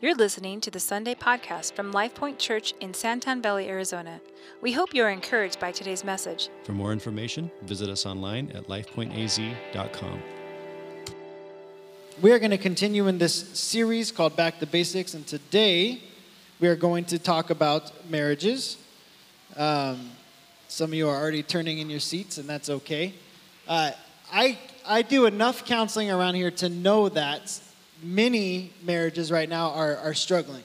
You're listening to the Sunday podcast from LifePoint Church in Santan Valley, Arizona. We hope you are encouraged by today's message. For more information, visit us online at lifepointaz.com. We are going to continue in this series called Back to Basics, and today we are going to talk about marriages. Um, some of you are already turning in your seats, and that's okay. Uh, I, I do enough counseling around here to know that many marriages right now are, are struggling.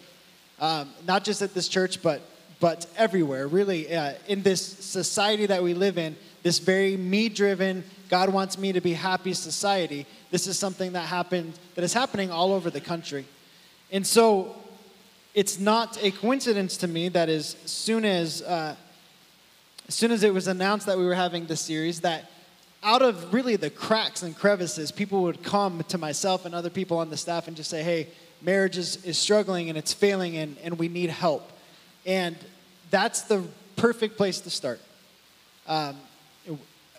Um, not just at this church, but, but everywhere. Really, uh, in this society that we live in, this very me driven, God wants me to be happy society, this is something that happened, that is happening all over the country. And so it's not a coincidence to me that as soon as, uh, as soon as it was announced that we were having this series, that out of really the cracks and crevices, people would come to myself and other people on the staff and just say, hey, marriage is, is struggling and it's failing and, and we need help. And that's the perfect place to start. Um,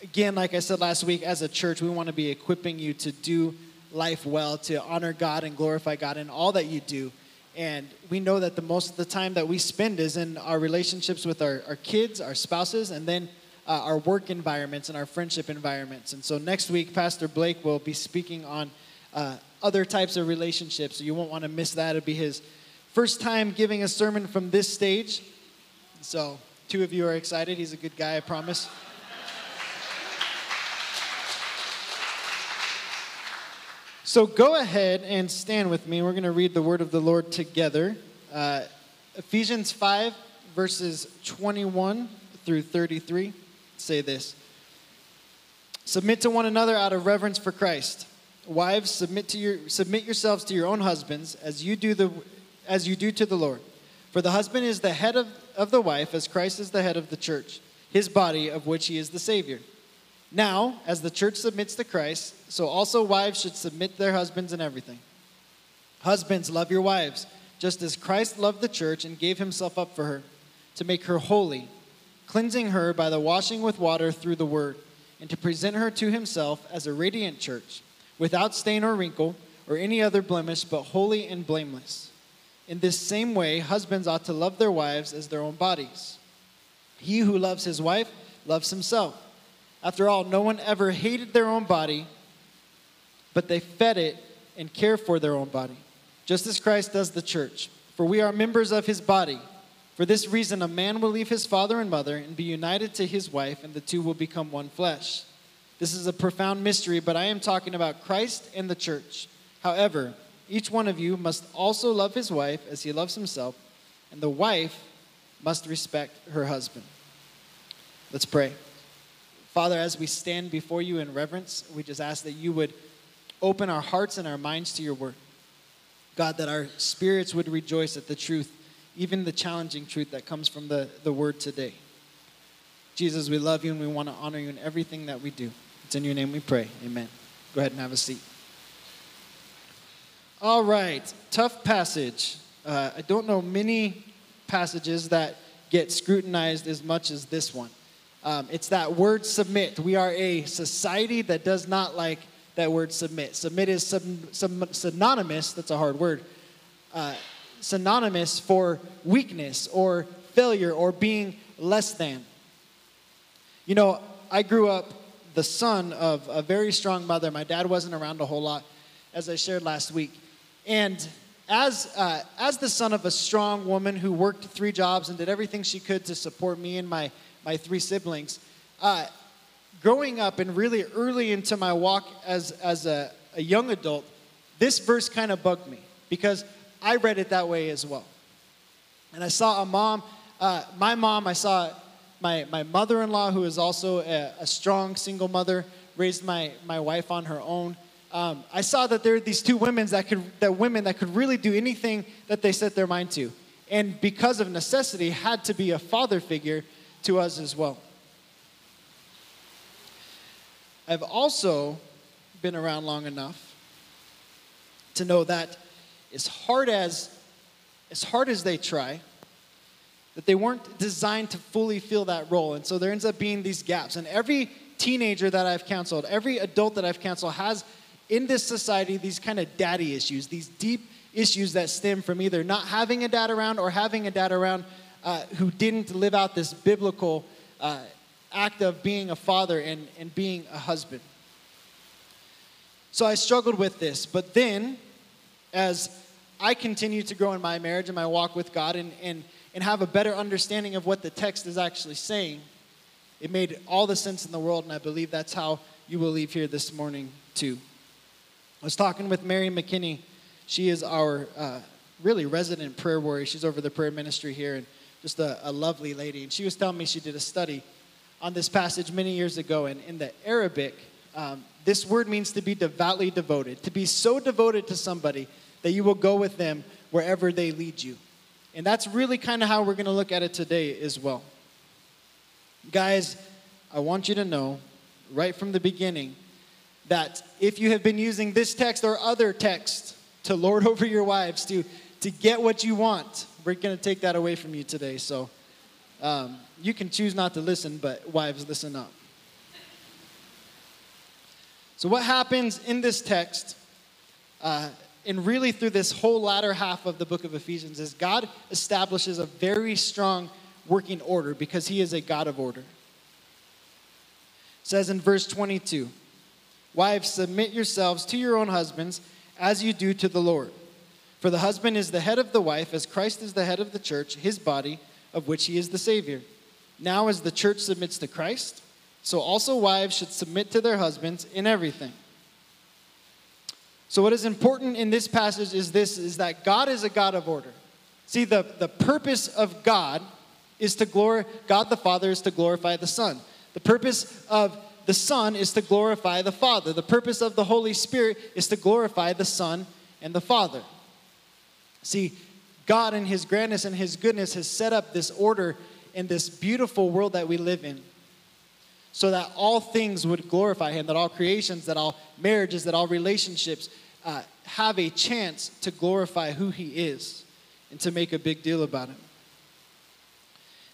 again, like I said last week, as a church, we want to be equipping you to do life well, to honor God and glorify God in all that you do. And we know that the most of the time that we spend is in our relationships with our, our kids, our spouses, and then uh, our work environments and our friendship environments. And so next week, Pastor Blake will be speaking on uh, other types of relationships. So you won't want to miss that. It'll be his first time giving a sermon from this stage. So two of you are excited. He's a good guy, I promise. So go ahead and stand with me. We're going to read the word of the Lord together. Uh, Ephesians 5, verses 21 through 33 say this Submit to one another out of reverence for Christ. Wives, submit, to your, submit yourselves to your own husbands as you, do the, as you do to the Lord. For the husband is the head of, of the wife, as Christ is the head of the church, his body, of which he is the Savior. Now, as the church submits to Christ, so also wives should submit their husbands in everything. Husbands, love your wives, just as Christ loved the church and gave himself up for her, to make her holy cleansing her by the washing with water through the word, and to present her to himself as a radiant church, without stain or wrinkle or any other blemish, but holy and blameless. In this same way, husbands ought to love their wives as their own bodies. He who loves his wife loves himself. After all, no one ever hated their own body, but they fed it and care for their own body, just as Christ does the church. For we are members of his body. For this reason, a man will leave his father and mother and be united to his wife, and the two will become one flesh. This is a profound mystery, but I am talking about Christ and the church. However, each one of you must also love his wife as he loves himself, and the wife must respect her husband. Let's pray. Father, as we stand before you in reverence, we just ask that you would open our hearts and our minds to your word. God, that our spirits would rejoice at the truth even the challenging truth that comes from the, the word today. Jesus, we love you and we want to honor you in everything that we do. It's in your name we pray. Amen. Go ahead and have a seat. All right, tough passage. Uh, I don't know many passages that get scrutinized as much as this one. Um, it's that word submit. We are a society that does not like that word submit. Submit is sub, sub, synonymous, that's a hard word, uh, synonymous for weakness or failure or being less than. You know, I grew up the son of a very strong mother. My dad wasn't around a whole lot, as I shared last week. And as, uh, as the son of a strong woman who worked three jobs and did everything she could to support me and my, my three siblings, uh, growing up and really early into my walk as, as a, a young adult, this verse kind of bugged me because I read it that way as well. And I saw a mom, uh, my mom, I saw my, my mother in law, who is also a, a, strong single mother, raised my, my wife on her own. Um, I saw that there are these two women that could, that women that could really do anything that they set their mind to. And because of necessity, had to be a father figure to us as well. I've also been around long enough to know that as hard as as hard as they try that they weren't designed to fully fill that role. And so there ends up being these gaps. And every teenager that i've counseled every adult that i've counseled has in this society these kind of daddy issues, these deep issues that stem from either not having a dad around or having a dad around uh, who didn't live out this biblical uh, act of being a father and, and being a husband. So I struggled with this, but then as I continue to grow in my marriage and my walk with God and, and, and have a better understanding of what the text is actually saying, it made all the sense in the world, and I believe that's how you will leave here this morning, too. I was talking with Mary McKinney. She is our uh, really resident prayer warrior. She's over the prayer ministry here and just a, a lovely lady. And she was telling me she did a study on this passage many years ago. And in the Arabic, um, this word means to be devoutly devoted, to be so devoted to somebody that you will go with them wherever they lead you. And that's really kind of how we're going to look at it today as well. Guys, I want you to know right from the beginning that if you have been using this text or other text to lord over your wives, to, to get what you want, we're going to take that away from you today. So um, you can choose not to listen, but wives, listen up. So, what happens in this text, uh, and really through this whole latter half of the book of Ephesians, is God establishes a very strong working order because He is a God of order. It says in verse 22 Wives, submit yourselves to your own husbands as you do to the Lord. For the husband is the head of the wife, as Christ is the head of the church, his body, of which he is the Savior. Now, as the church submits to Christ, so also wives should submit to their husbands in everything. So, what is important in this passage is this is that God is a God of order. See, the, the purpose of God is to glorify God the Father is to glorify the Son. The purpose of the Son is to glorify the Father. The purpose of the Holy Spirit is to glorify the Son and the Father. See, God, in His grandness and His goodness, has set up this order in this beautiful world that we live in so that all things would glorify Him, that all creations, that all marriages, that all relationships uh, have a chance to glorify who He is and to make a big deal about Him.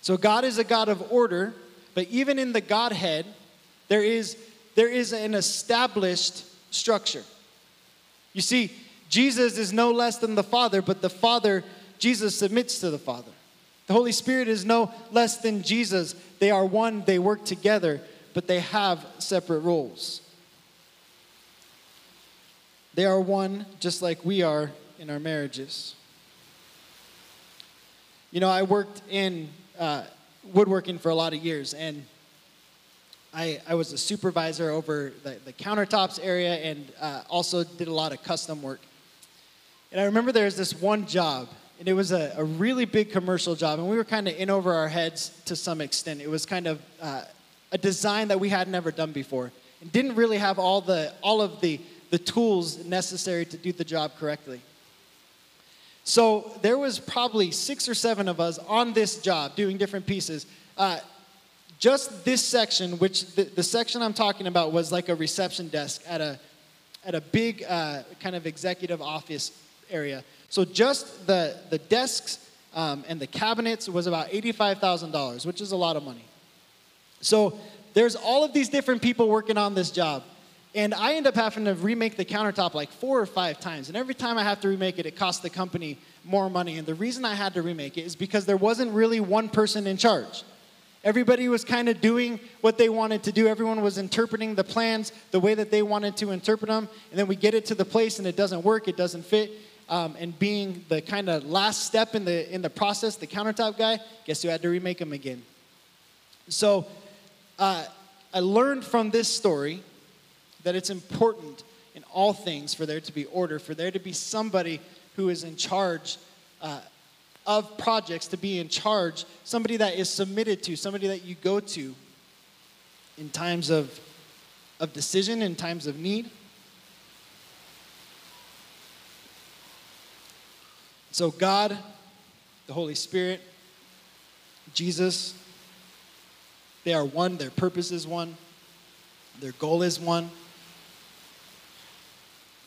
So, God is a God of order, but even in the Godhead, there is, there is an established structure. You see, Jesus is no less than the Father, but the Father, Jesus submits to the Father. The Holy Spirit is no less than Jesus. They are one, they work together, but they have separate roles. They are one just like we are in our marriages. You know, I worked in uh, woodworking for a lot of years, and I, I was a supervisor over the, the countertops area and uh, also did a lot of custom work. And I remember there was this one job, and it was a, a really big commercial job, and we were kind of in over our heads to some extent. It was kind of uh, a design that we had never done before, and didn't really have all the all of the the tools necessary to do the job correctly. So there was probably six or seven of us on this job doing different pieces. Uh, just this section, which the, the, section I'm talking about was like a reception desk at a, at a big uh, kind of executive office area. So just the, the desks um, and the cabinets was about $85,000, which is a lot of money. So there's all of these different people working on this job. And I end up having to remake the countertop like four or five times. And every time I have to remake it, it costs the company more money. And the reason I had to remake it is because there wasn't really one person in charge. Everybody was kind of doing what they wanted to do. Everyone was interpreting the plans the way that they wanted to interpret them. And then we get it to the place and it doesn't work, it doesn't fit. Um, and being the kind of last step in the, in the process, the countertop guy, guess who had to remake them again? So uh, I learned from this story that it's important in all things for there to be order, for there to be somebody who is in charge uh, of projects to be in charge, somebody that is submitted to, somebody that you go to in times of, of decision, in times of need. So, God, the Holy Spirit, Jesus, they are one, their purpose is one, their goal is one.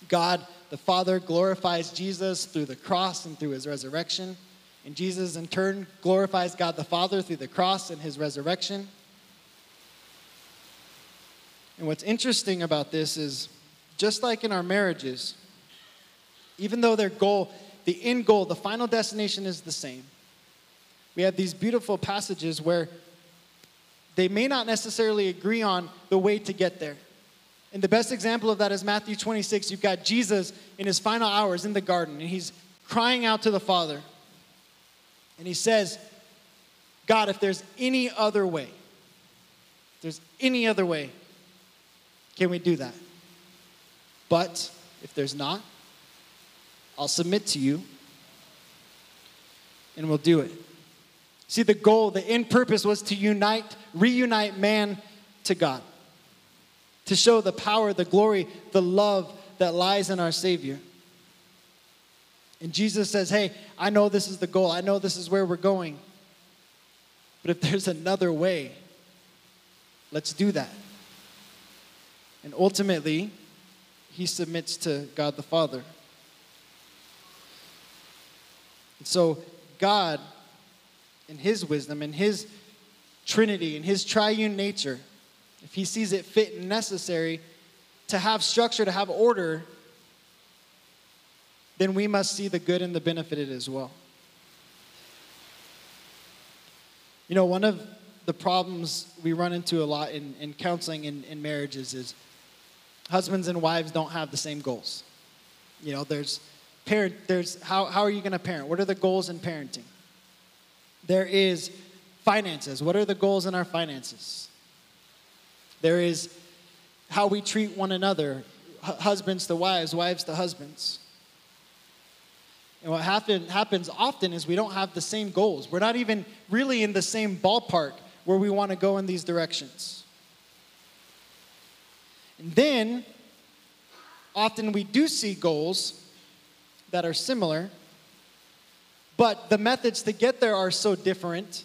God, the Father, glorifies Jesus through the cross and through his resurrection. And Jesus, in turn, glorifies God the Father through the cross and his resurrection. And what's interesting about this is just like in our marriages, even though their goal, the end goal, the final destination is the same, we have these beautiful passages where they may not necessarily agree on the way to get there. And the best example of that is Matthew 26. You've got Jesus in his final hours in the garden, and he's crying out to the Father. And he says, God, if there's any other way, if there's any other way, can we do that? But if there's not, I'll submit to you and we'll do it. See, the goal, the end purpose was to unite, reunite man to God, to show the power, the glory, the love that lies in our Savior. And Jesus says, Hey, I know this is the goal, I know this is where we're going. But if there's another way, let's do that. And ultimately, he submits to God the Father. And so, God in His wisdom, in His Trinity, in His triune nature, if He sees it fit and necessary to have structure, to have order, then we must see the good and the benefit it as well. You know, one of the problems we run into a lot in, in counseling in, in marriages is husbands and wives don't have the same goals. You know, there's parent, there's how, how are you going to parent? What are the goals in parenting? There is finances. What are the goals in our finances? There is how we treat one another, husbands to wives, wives to husbands. And what happen, happens often is we don't have the same goals. We're not even really in the same ballpark where we want to go in these directions. And then, often we do see goals that are similar, but the methods to get there are so different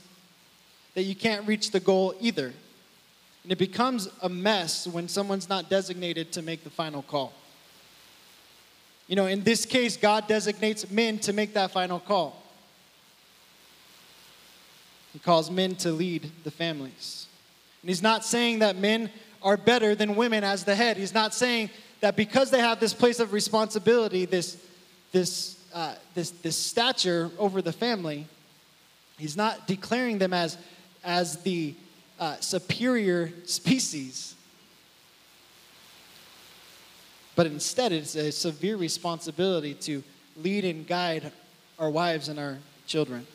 that you can't reach the goal either. And it becomes a mess when someone's not designated to make the final call. You know, in this case, God designates men to make that final call. He calls men to lead the families. And He's not saying that men are better than women as the head. He's not saying that because they have this place of responsibility, this, this uh, this, this stature over the family, he's not declaring them as, as the uh, superior species. But instead, it's a severe responsibility to lead and guide our wives and our children.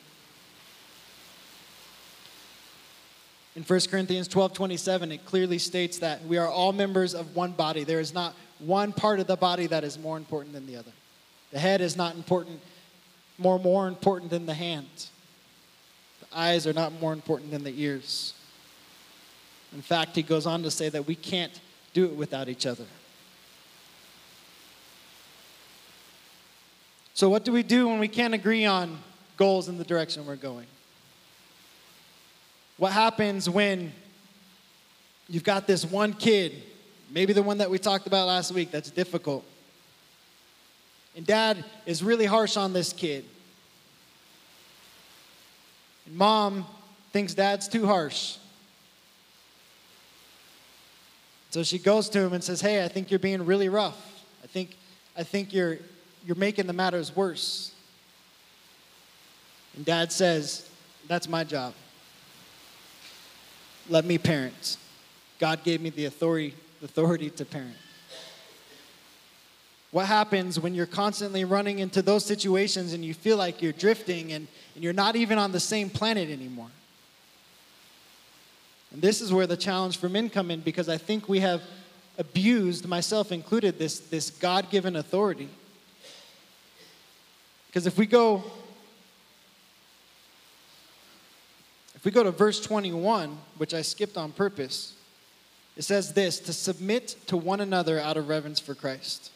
In 1 Corinthians 12 27, it clearly states that we are all members of one body. There is not one part of the body that is more important than the other. The head is not important, more more important than the hand. The eyes are not more important than the ears. In fact, he goes on to say that we can't do it without each other. So, what do we do when we can't agree on goals in the direction we're going? What happens when you've got this one kid, maybe the one that we talked about last week, that's difficult? And dad is really harsh on this kid. And mom thinks dad's too harsh. So she goes to him and says, Hey, I think you're being really rough. I think, I think you're, you're making the matters worse. And dad says, That's my job. Let me parent. God gave me the authority, authority to parent. What happens when you're constantly running into those situations and you feel like you're drifting and, and you're not even on the same planet anymore? And this is where the challenge for men come in because I think we have abused, myself included, this, this God given authority. Because if we go if we go to verse 21, which I skipped on purpose, it says this to submit to one another out of reverence for Christ.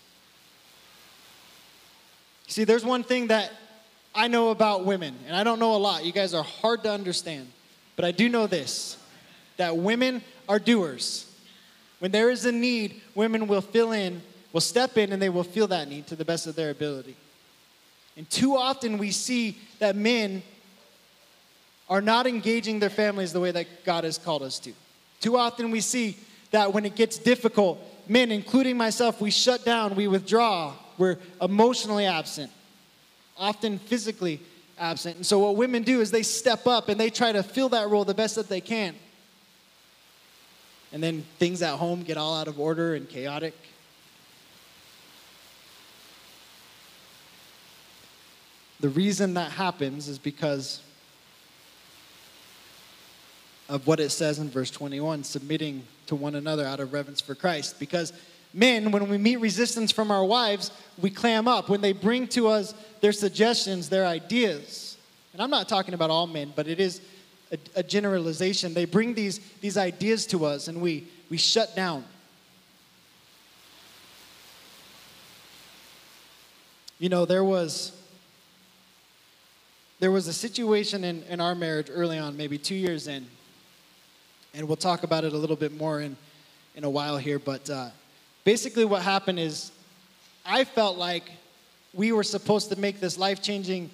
See, there's one thing that I know about women, and I don't know a lot. You guys are hard to understand. But I do know this that women are doers. When there is a need, women will fill in, will step in, and they will feel that need to the best of their ability. And too often we see that men are not engaging their families the way that God has called us to. Too often we see that when it gets difficult, men, including myself, we shut down, we withdraw, we're emotionally absent, often physically absent. And so, what women do is they step up and they try to fill that role the best that they can. And then things at home get all out of order and chaotic. The reason that happens is because of what it says in verse 21 submitting to one another out of reverence for Christ. Because men, when we meet resistance from our wives, we clam up. When they bring to us their suggestions, their ideas, and I'm not talking about all men, but it is a, a generalization. They bring these, these ideas to us and we, we shut down. You know, there was there was a situation in, in our marriage early on, maybe two years in, and we'll talk about it a little bit more in, in a while here. But uh, basically, what happened is I felt like we were supposed to make this life changing,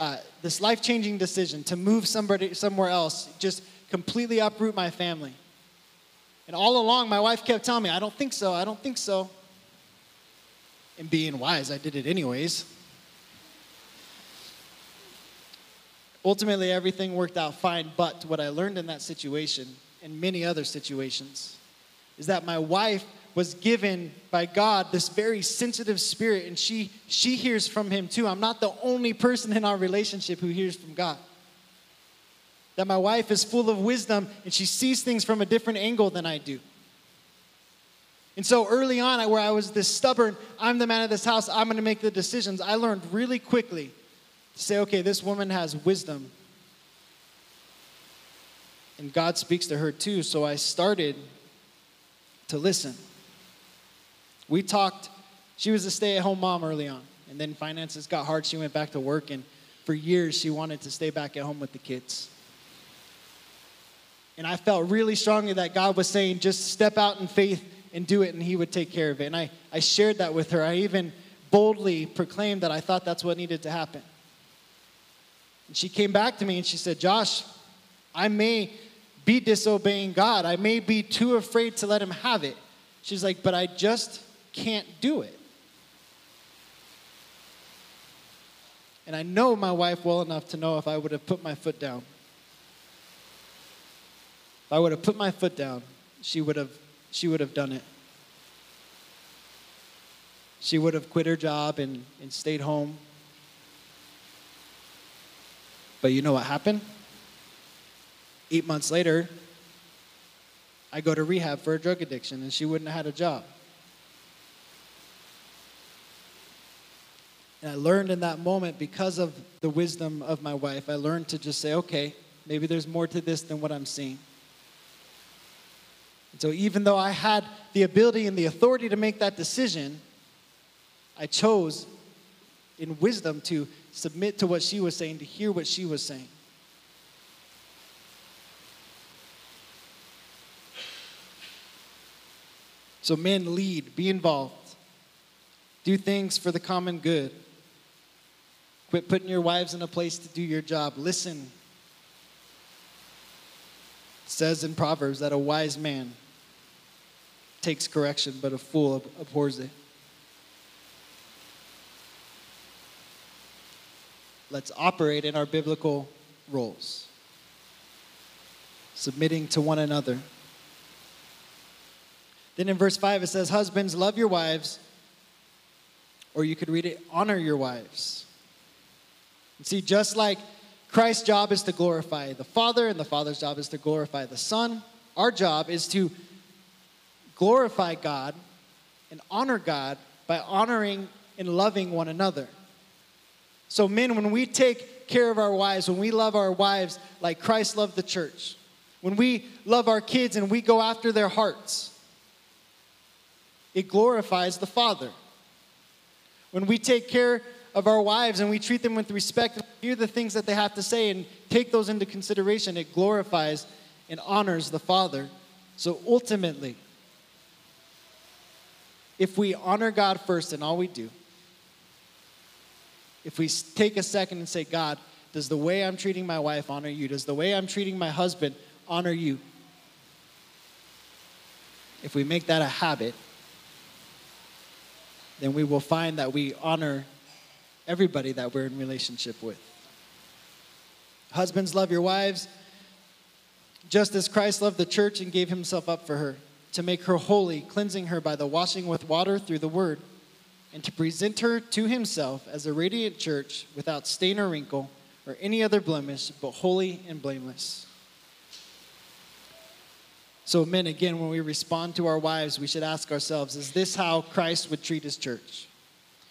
uh, this life changing decision to move somebody somewhere else, just completely uproot my family. And all along, my wife kept telling me, "I don't think so. I don't think so." And being wise, I did it anyways. Ultimately, everything worked out fine, but what I learned in that situation and many other situations is that my wife was given by God this very sensitive spirit, and she, she hears from Him too. I'm not the only person in our relationship who hears from God. That my wife is full of wisdom and she sees things from a different angle than I do. And so early on, where I was this stubborn, I'm the man of this house, I'm gonna make the decisions, I learned really quickly to say, okay, this woman has wisdom and God speaks to her too. So I started to listen. We talked, she was a stay at home mom early on, and then finances got hard. She went back to work, and for years she wanted to stay back at home with the kids. And I felt really strongly that God was saying, just step out in faith and do it, and He would take care of it. And I, I shared that with her. I even boldly proclaimed that I thought that's what needed to happen. And she came back to me and she said, Josh, I may be disobeying God. I may be too afraid to let him have it. She's like, but I just can't do it. And I know my wife well enough to know if I would have put my foot down. If I would have put my foot down, she would have she would have done it. She would have quit her job and, and stayed home. But you know what happened? Eight months later, I go to rehab for a drug addiction, and she wouldn't have had a job. And I learned in that moment, because of the wisdom of my wife, I learned to just say, okay, maybe there's more to this than what I'm seeing. And so, even though I had the ability and the authority to make that decision, I chose in wisdom to submit to what she was saying, to hear what she was saying. So, men, lead, be involved, do things for the common good. Quit putting your wives in a place to do your job. Listen. It says in Proverbs that a wise man takes correction, but a fool abhors it. Let's operate in our biblical roles, submitting to one another. Then in verse 5, it says, Husbands, love your wives, or you could read it, honor your wives. See, just like Christ's job is to glorify the Father, and the Father's job is to glorify the Son, our job is to glorify God and honor God by honoring and loving one another. So, men, when we take care of our wives, when we love our wives like Christ loved the church, when we love our kids and we go after their hearts, it glorifies the Father. When we take care of our wives and we treat them with respect and hear the things that they have to say and take those into consideration, it glorifies and honors the Father. So ultimately, if we honor God first in all we do, if we take a second and say, God, does the way I'm treating my wife honor you? Does the way I'm treating my husband honor you? If we make that a habit, then we will find that we honor everybody that we're in relationship with. Husbands, love your wives just as Christ loved the church and gave himself up for her, to make her holy, cleansing her by the washing with water through the word, and to present her to himself as a radiant church without stain or wrinkle or any other blemish, but holy and blameless. So, men, again, when we respond to our wives, we should ask ourselves is this how Christ would treat his church?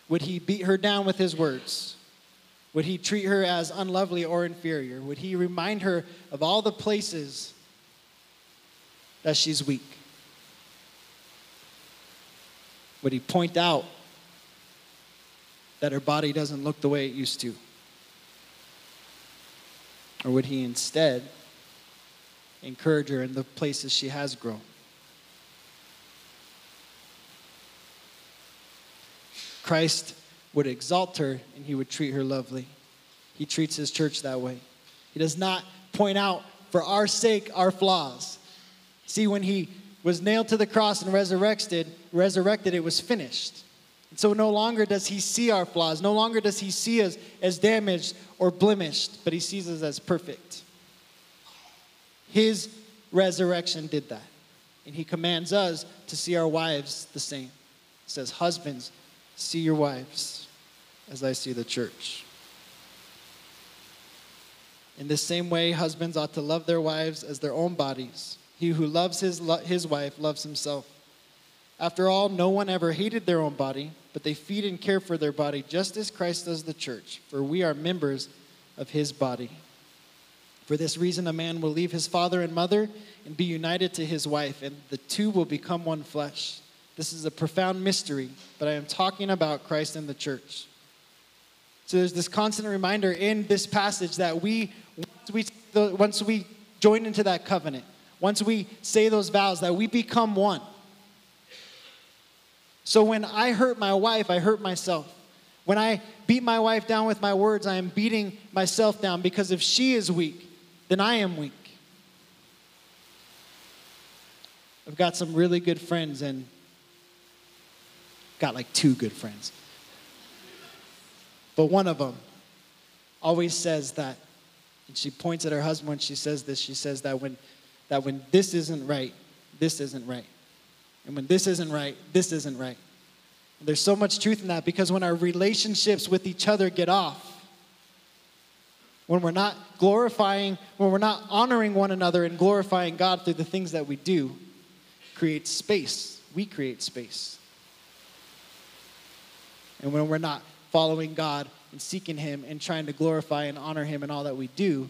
Would he beat her down with his words? Would he treat her as unlovely or inferior? Would he remind her of all the places that she's weak? Would he point out that her body doesn't look the way it used to? Or would he instead encourage her in the places she has grown? Christ would exalt her and he would treat her lovely. He treats his church that way. He does not point out for our sake our flaws. See, when he was nailed to the cross and resurrected, resurrected, it was finished. And so no longer does he see our flaws, no longer does he see us as damaged or blemished, but he sees us as perfect. His resurrection did that. And he commands us to see our wives the same. He says, Husbands, see your wives as I see the church. In the same way, husbands ought to love their wives as their own bodies. He who loves his, his wife loves himself. After all, no one ever hated their own body, but they feed and care for their body just as Christ does the church, for we are members of his body. For this reason, a man will leave his father and mother and be united to his wife, and the two will become one flesh. This is a profound mystery, but I am talking about Christ and the church. So there's this constant reminder in this passage that we, once we, once we join into that covenant, once we say those vows, that we become one. So when I hurt my wife, I hurt myself. When I beat my wife down with my words, I am beating myself down because if she is weak, then I am weak. I've got some really good friends and got like two good friends. But one of them always says that, and she points at her husband when she says this, she says that when, that when this isn't right, this isn't right. And when this isn't right, this isn't right. And there's so much truth in that because when our relationships with each other get off, when we're not glorifying, when we're not honoring one another and glorifying God through the things that we do, creates space. We create space. And when we're not following God and seeking Him and trying to glorify and honor Him in all that we do,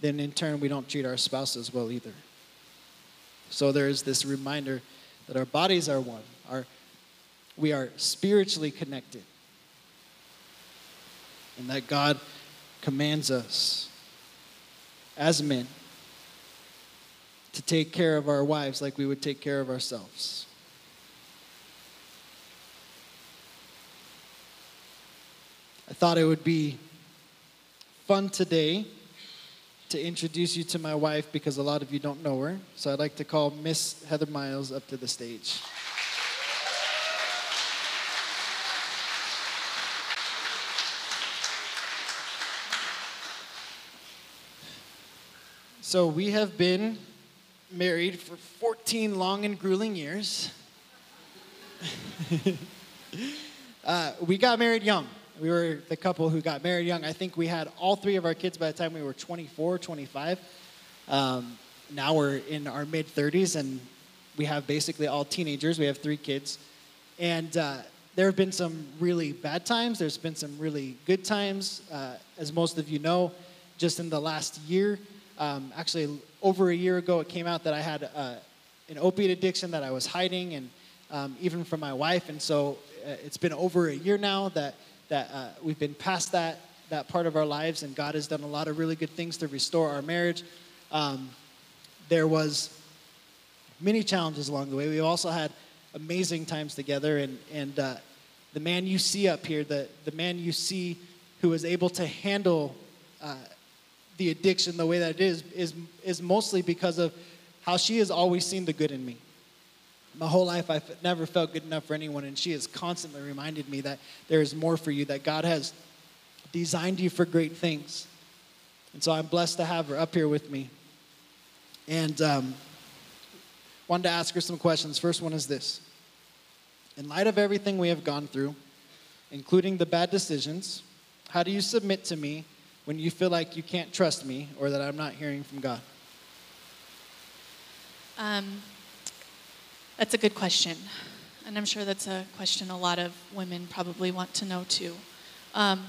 then in turn we don't treat our spouses well either. So there is this reminder that our bodies are one, our, we are spiritually connected, and that God commands us as men to take care of our wives like we would take care of ourselves. I thought it would be fun today to introduce you to my wife because a lot of you don't know her. So I'd like to call Miss Heather Miles up to the stage. So we have been married for 14 long and grueling years. uh, we got married young. We were the couple who got married young. I think we had all three of our kids by the time we were 24, 25. Um, now we're in our mid 30s and we have basically all teenagers. We have three kids. And uh, there have been some really bad times, there's been some really good times. Uh, as most of you know, just in the last year, um, actually over a year ago, it came out that I had uh, an opiate addiction that I was hiding, and um, even from my wife. And so uh, it's been over a year now that that uh, we've been past that that part of our lives, and God has done a lot of really good things to restore our marriage. Um, there was many challenges along the way. We also had amazing times together, and and uh, the man you see up here, the the man you see who is able to handle uh, the addiction the way that it is, is is mostly because of how she has always seen the good in me. My whole life I've never felt good enough for anyone, and she has constantly reminded me that there is more for you, that God has designed you for great things. And so I'm blessed to have her up here with me. And um, wanted to ask her some questions. First one is this In light of everything we have gone through, including the bad decisions, how do you submit to me when you feel like you can't trust me or that I'm not hearing from God? Um, that's a good question. And I'm sure that's a question a lot of women probably want to know too. Um,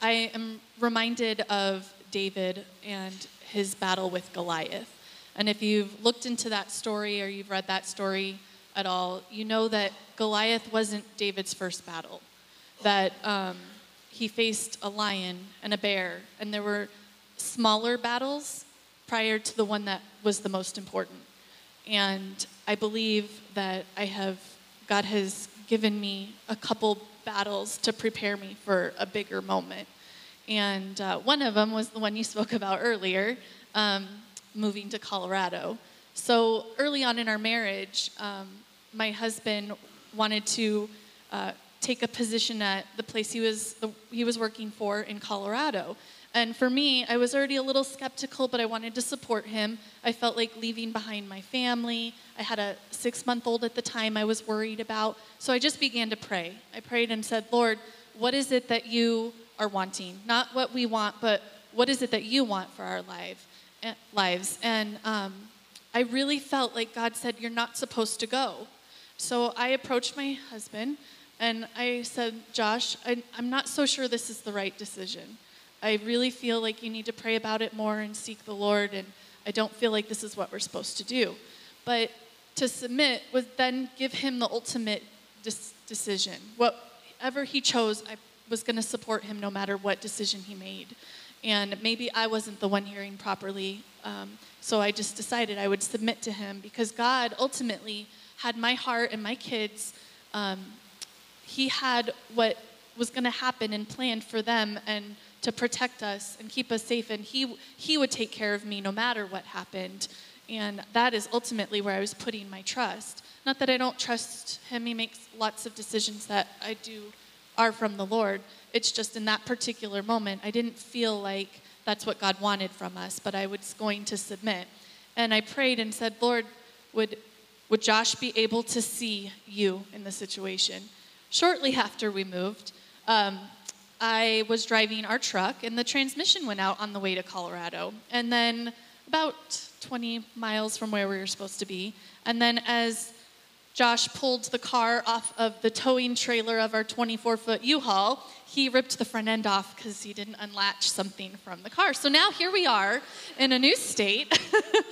I am reminded of David and his battle with Goliath. And if you've looked into that story or you've read that story at all, you know that Goliath wasn't David's first battle. That um, he faced a lion and a bear, and there were smaller battles prior to the one that was the most important. And I believe that I have, God has given me a couple battles to prepare me for a bigger moment. And uh, one of them was the one you spoke about earlier, um, moving to Colorado. So early on in our marriage, um, my husband wanted to uh, take a position at the place he was, the, he was working for in Colorado. And for me, I was already a little skeptical, but I wanted to support him. I felt like leaving behind my family. I had a six month old at the time I was worried about. So I just began to pray. I prayed and said, Lord, what is it that you are wanting? Not what we want, but what is it that you want for our life, eh, lives? And um, I really felt like God said, You're not supposed to go. So I approached my husband and I said, Josh, I, I'm not so sure this is the right decision. I really feel like you need to pray about it more and seek the Lord, and I don't feel like this is what we're supposed to do. But to submit was then give him the ultimate decision. Whatever he chose, I was going to support him no matter what decision he made. And maybe I wasn't the one hearing properly, um, so I just decided I would submit to him because God ultimately had my heart and my kids. Um, he had what was going to happen and planned for them, and to protect us and keep us safe. And he, he would take care of me no matter what happened. And that is ultimately where I was putting my trust. Not that I don't trust him, he makes lots of decisions that I do are from the Lord. It's just in that particular moment, I didn't feel like that's what God wanted from us, but I was going to submit. And I prayed and said, Lord, would, would Josh be able to see you in the situation? Shortly after we moved, um, I was driving our truck and the transmission went out on the way to Colorado. And then about 20 miles from where we were supposed to be. And then as Josh pulled the car off of the towing trailer of our 24 foot U Haul, he ripped the front end off because he didn't unlatch something from the car. So now here we are in a new state.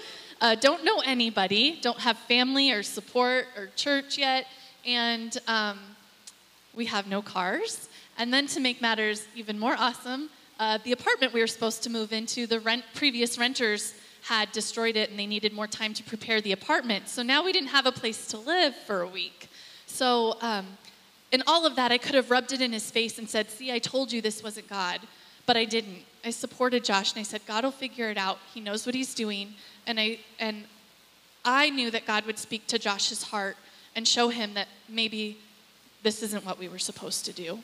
uh, don't know anybody, don't have family or support or church yet, and um, we have no cars. And then to make matters even more awesome, uh, the apartment we were supposed to move into, the rent, previous renters had destroyed it and they needed more time to prepare the apartment. So now we didn't have a place to live for a week. So, um, in all of that, I could have rubbed it in his face and said, See, I told you this wasn't God. But I didn't. I supported Josh and I said, God will figure it out. He knows what he's doing. And I, and I knew that God would speak to Josh's heart and show him that maybe this isn't what we were supposed to do.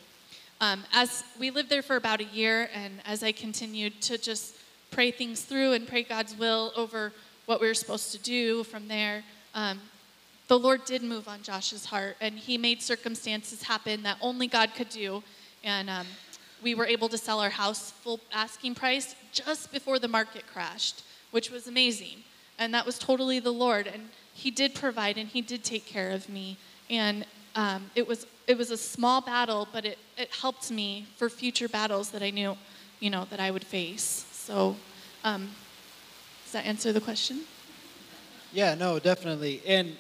Um, as we lived there for about a year, and as I continued to just pray things through and pray God's will over what we were supposed to do from there, um, the Lord did move on Josh's heart, and he made circumstances happen that only God could do. And um, we were able to sell our house full asking price just before the market crashed, which was amazing. And that was totally the Lord. And he did provide and he did take care of me. And um, it was it was a small battle, but it, it helped me for future battles that I knew, you know, that I would face. So, um, does that answer the question? Yeah, no, definitely. And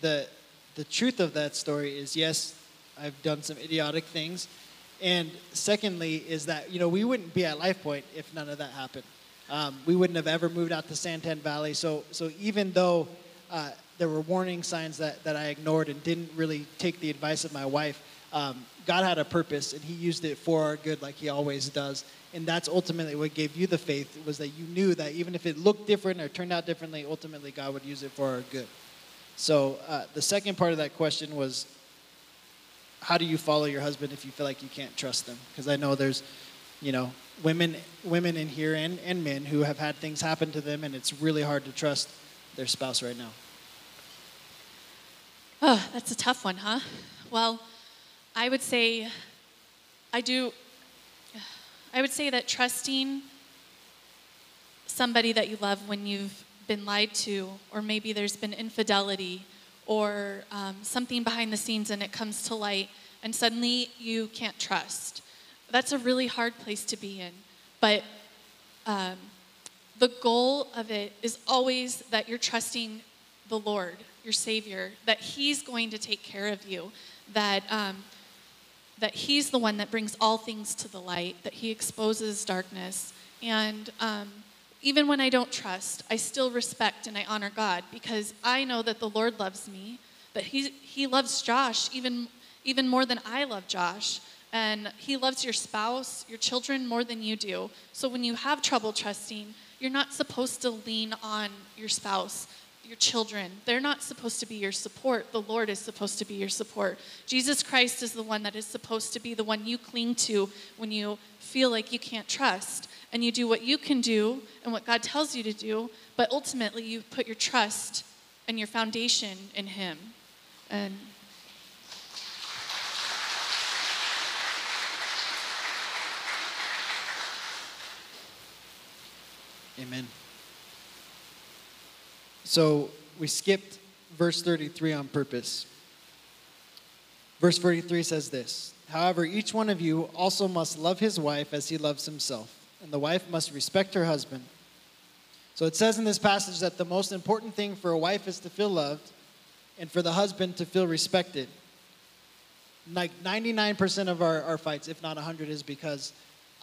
the the truth of that story is yes, I've done some idiotic things. And secondly, is that you know we wouldn't be at Life Point if none of that happened. Um, we wouldn't have ever moved out to Santan Valley. So so even though uh, there were warning signs that, that I ignored and didn't really take the advice of my wife. Um, God had a purpose, and He used it for our good, like He always does. And that's ultimately what gave you the faith was that you knew that even if it looked different or turned out differently, ultimately God would use it for our good. So uh, the second part of that question was, how do you follow your husband if you feel like you can't trust them? Because I know there's, you know, women women in here and, and men who have had things happen to them, and it's really hard to trust their spouse right now. Oh, that's a tough one, huh? Well, I would say, I do, I would say that trusting somebody that you love when you've been lied to, or maybe there's been infidelity, or um, something behind the scenes and it comes to light, and suddenly you can't trust. That's a really hard place to be in. But um, the goal of it is always that you're trusting the Lord, your Savior, that He's going to take care of you, that, um, that He's the one that brings all things to the light, that He exposes darkness. And um, even when I don't trust, I still respect and I honor God because I know that the Lord loves me, that He, he loves Josh even, even more than I love Josh. And He loves your spouse, your children more than you do. So when you have trouble trusting, you're not supposed to lean on your spouse your children. They're not supposed to be your support. The Lord is supposed to be your support. Jesus Christ is the one that is supposed to be the one you cling to when you feel like you can't trust. And you do what you can do and what God tells you to do, but ultimately you put your trust and your foundation in Him. And Amen. So we skipped verse 33 on purpose. Verse 33 says this However, each one of you also must love his wife as he loves himself, and the wife must respect her husband. So it says in this passage that the most important thing for a wife is to feel loved and for the husband to feel respected. Like 99% of our, our fights, if not 100, is because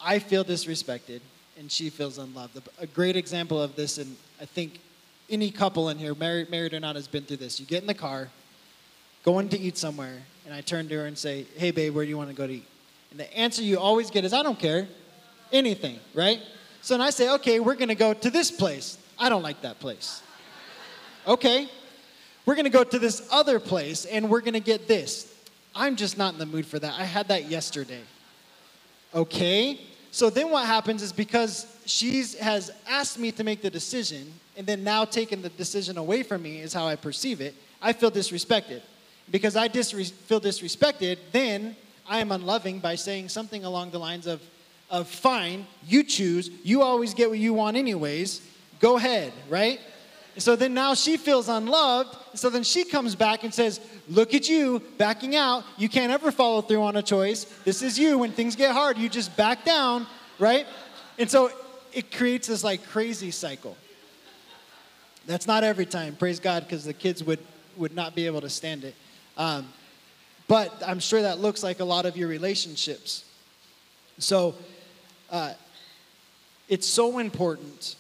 I feel disrespected and she feels unloved. A great example of this, and I think any couple in here, married, married or not, has been through this. You get in the car, going to eat somewhere, and I turn to her and say, Hey, babe, where do you want to go to eat? And the answer you always get is, I don't care. Anything, right? So then I say, Okay, we're going to go to this place. I don't like that place. Okay, we're going to go to this other place and we're going to get this. I'm just not in the mood for that. I had that yesterday. Okay, so then what happens is because she has asked me to make the decision and then now taking the decision away from me is how I perceive it, I feel disrespected. Because I disre- feel disrespected, then I am unloving by saying something along the lines of, of fine, you choose, you always get what you want anyways, go ahead, right? So then now she feels unloved. So then she comes back and says, Look at you backing out. You can't ever follow through on a choice. This is you. When things get hard, you just back down, right? And so it creates this like crazy cycle. That's not every time, praise God, because the kids would, would not be able to stand it. Um, but I'm sure that looks like a lot of your relationships. So uh, it's so important.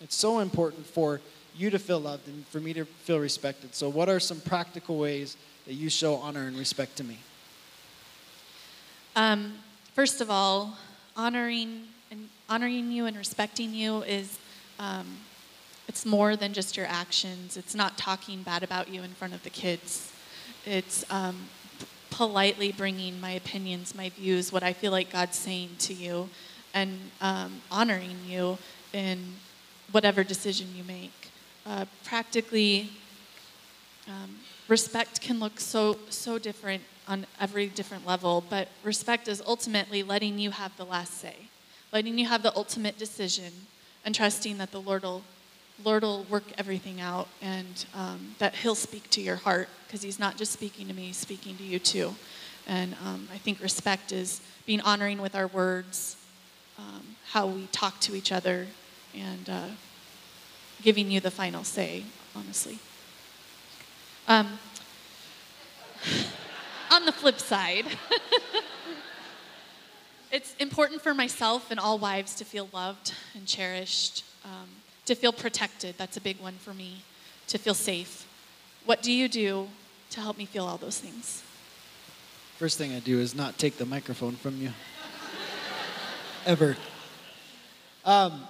It's so important for you to feel loved and for me to feel respected. So, what are some practical ways that you show honor and respect to me? Um, first of all, honoring honoring you and respecting you is um, it's more than just your actions. It's not talking bad about you in front of the kids. It's um, politely bringing my opinions, my views, what I feel like God's saying to you, and um, honoring you in whatever decision you make. Uh, practically, um, respect can look so so different on every different level, but respect is ultimately letting you have the last say, letting you have the ultimate decision, and trusting that the Lord will Lord will work everything out and um, that He'll speak to your heart because He's not just speaking to me, He's speaking to you too. And um, I think respect is being honoring with our words, um, how we talk to each other, and uh, giving you the final say, honestly. Um, on the flip side, it's important for myself and all wives to feel loved and cherished. Um, to feel protected, that's a big one for me. To feel safe. What do you do to help me feel all those things? First thing I do is not take the microphone from you. Ever. Um,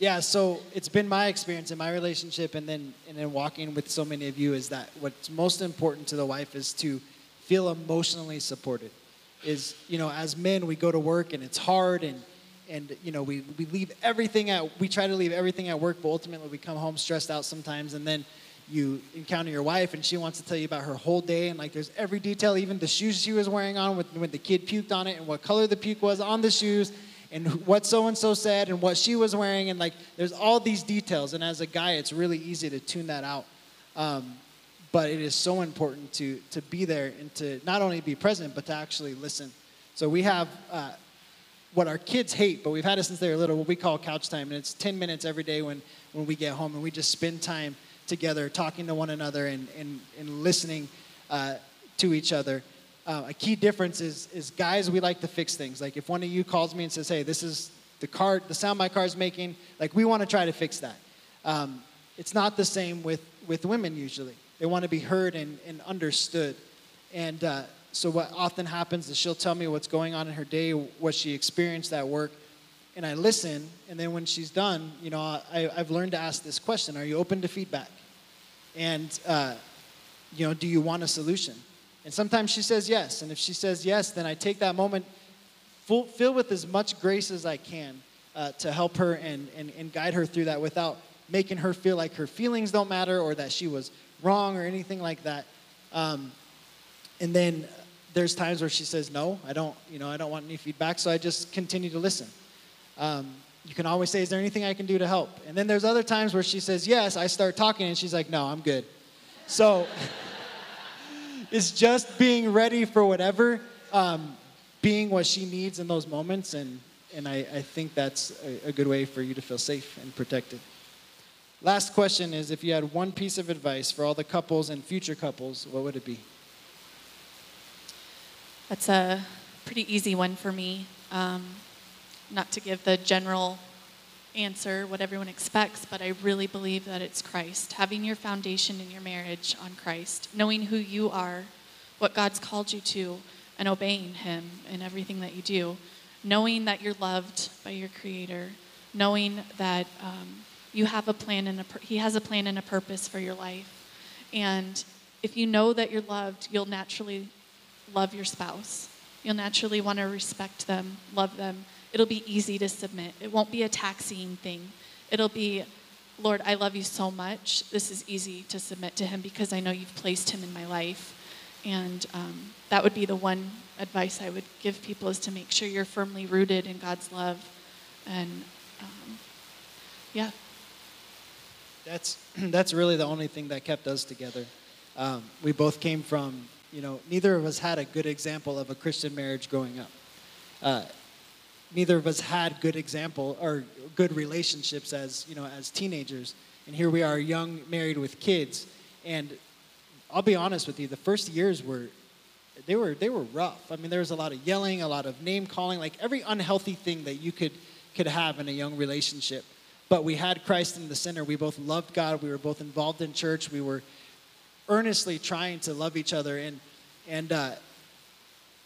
Yeah, so it's been my experience in my relationship and then and then walking with so many of you is that what's most important to the wife is to feel emotionally supported. Is, you know, as men we go to work and it's hard and and you know, we, we leave everything at we try to leave everything at work, but ultimately we come home stressed out sometimes and then you encounter your wife and she wants to tell you about her whole day and like there's every detail, even the shoes she was wearing on with, when the kid puked on it and what color the puke was on the shoes and what so and so said and what she was wearing and like there's all these details and as a guy it's really easy to tune that out. Um, but it is so important to to be there and to not only be present but to actually listen so we have uh, what our kids hate but we've had it since they were little what we call couch time and it's 10 minutes every day when when we get home and we just spend time together talking to one another and and, and listening uh, to each other uh, a key difference is, is guys, we like to fix things. Like if one of you calls me and says, hey, this is the car, the sound my car's making, like we want to try to fix that. Um, it's not the same with, with women usually. They want to be heard and, and understood. And uh, so what often happens is she'll tell me what's going on in her day, what she experienced at work, and I listen. And then when she's done, you know, I, I've learned to ask this question: Are you open to feedback? And uh, you know, do you want a solution? And sometimes she says yes. And if she says yes, then I take that moment, full, fill with as much grace as I can uh, to help her and, and, and guide her through that without making her feel like her feelings don't matter or that she was wrong or anything like that. Um, and then there's times where she says no, I don't, you know, I don't want any feedback, so I just continue to listen. Um, you can always say, "Is there anything I can do to help?" And then there's other times where she says yes, I start talking, and she's like, "No, I'm good." So. it's just being ready for whatever, um, being what she needs in those moments. And, and I, I think that's a, a good way for you to feel safe and protected. Last question is if you had one piece of advice for all the couples and future couples, what would it be? That's a pretty easy one for me. Um, not to give the general answer what everyone expects, but I really believe that it's Christ. Having your foundation in your marriage on Christ, knowing who you are, what God's called you to, and obeying Him in everything that you do, knowing that you're loved by your Creator, knowing that um, you have a plan and a He has a plan and a purpose for your life, and if you know that you're loved, you'll naturally love your spouse. You'll naturally want to respect them, love them, it'll be easy to submit. It won't be a taxing thing. It'll be, Lord, I love you so much. This is easy to submit to Him because I know you've placed Him in my life. And um, that would be the one advice I would give people is to make sure you're firmly rooted in God's love. And um, yeah. That's, that's really the only thing that kept us together. Um, we both came from, you know, neither of us had a good example of a Christian marriage growing up. Uh, neither of us had good example or good relationships as you know as teenagers and here we are young married with kids and i'll be honest with you the first years were they were they were rough i mean there was a lot of yelling a lot of name calling like every unhealthy thing that you could could have in a young relationship but we had christ in the center. We both loved god. We were both involved in church. We were earnestly trying to love each other. And and uh,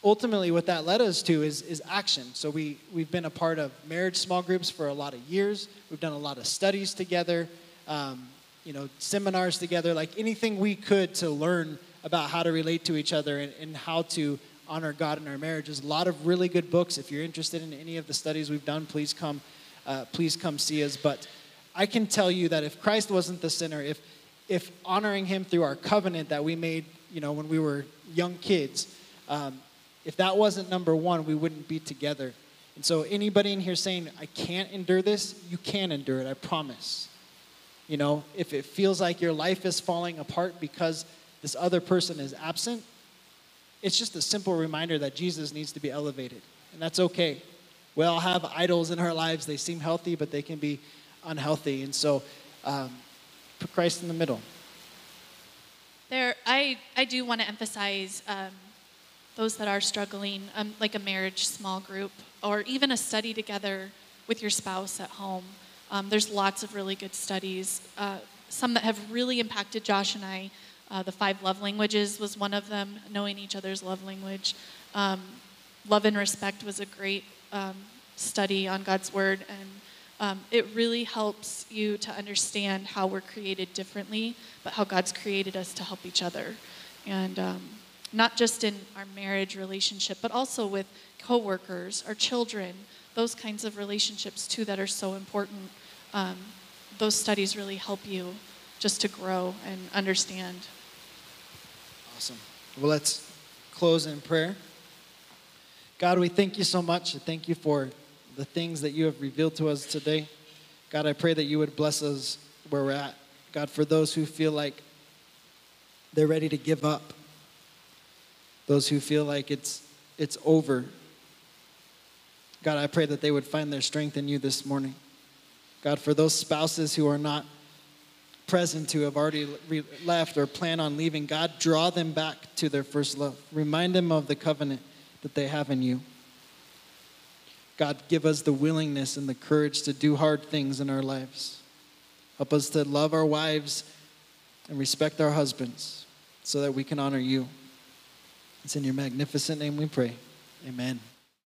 ultimately what that led us to is, is action. So we, we've been a part of marriage small groups for a lot of years. We've done a lot of studies together um, you know seminars together like anything we could to learn about how to relate to each other and, and how to honor god in our marriages. A lot of really good books. If you're interested in any of the studies we've done please come uh, please come see us but i can tell you that if christ wasn't the sinner, if if honoring him through our covenant that we made you know when we were young kids um, if that wasn't number one, we wouldn't be together. And so, anybody in here saying, I can't endure this, you can endure it, I promise. You know, if it feels like your life is falling apart because this other person is absent, it's just a simple reminder that Jesus needs to be elevated. And that's okay. We all have idols in our lives. They seem healthy, but they can be unhealthy. And so, um, put Christ in the middle. There, I, I do want to emphasize um, those that are struggling, um, like a marriage small group, or even a study together with your spouse at home. Um, there's lots of really good studies. Uh, some that have really impacted Josh and I. Uh, the five love languages was one of them, knowing each other's love language. Love and respect was a great um, study on God's word, and Um, it really helps you to understand how we're created differently, but how God's created us to help each other. And um, not just in our marriage relationship, but also with coworkers, our children, those kinds of relationships too that are so important. Um, those studies really help you just to grow and understand. Awesome. Well, let's close in prayer. God, we thank you so much. Thank you for the things that you have revealed to us today. God, I pray that you would bless us where we're at. God, for those who feel like they're ready to give up, those who feel like it's, it's over, God, I pray that they would find their strength in you this morning. God, for those spouses who are not present, who have already re- left or plan on leaving, God, draw them back to their first love. Remind them of the covenant that they have in you. God, give us the willingness and the courage to do hard things in our lives. Help us to love our wives and respect our husbands so that we can honor you. It's in your magnificent name we pray. Amen.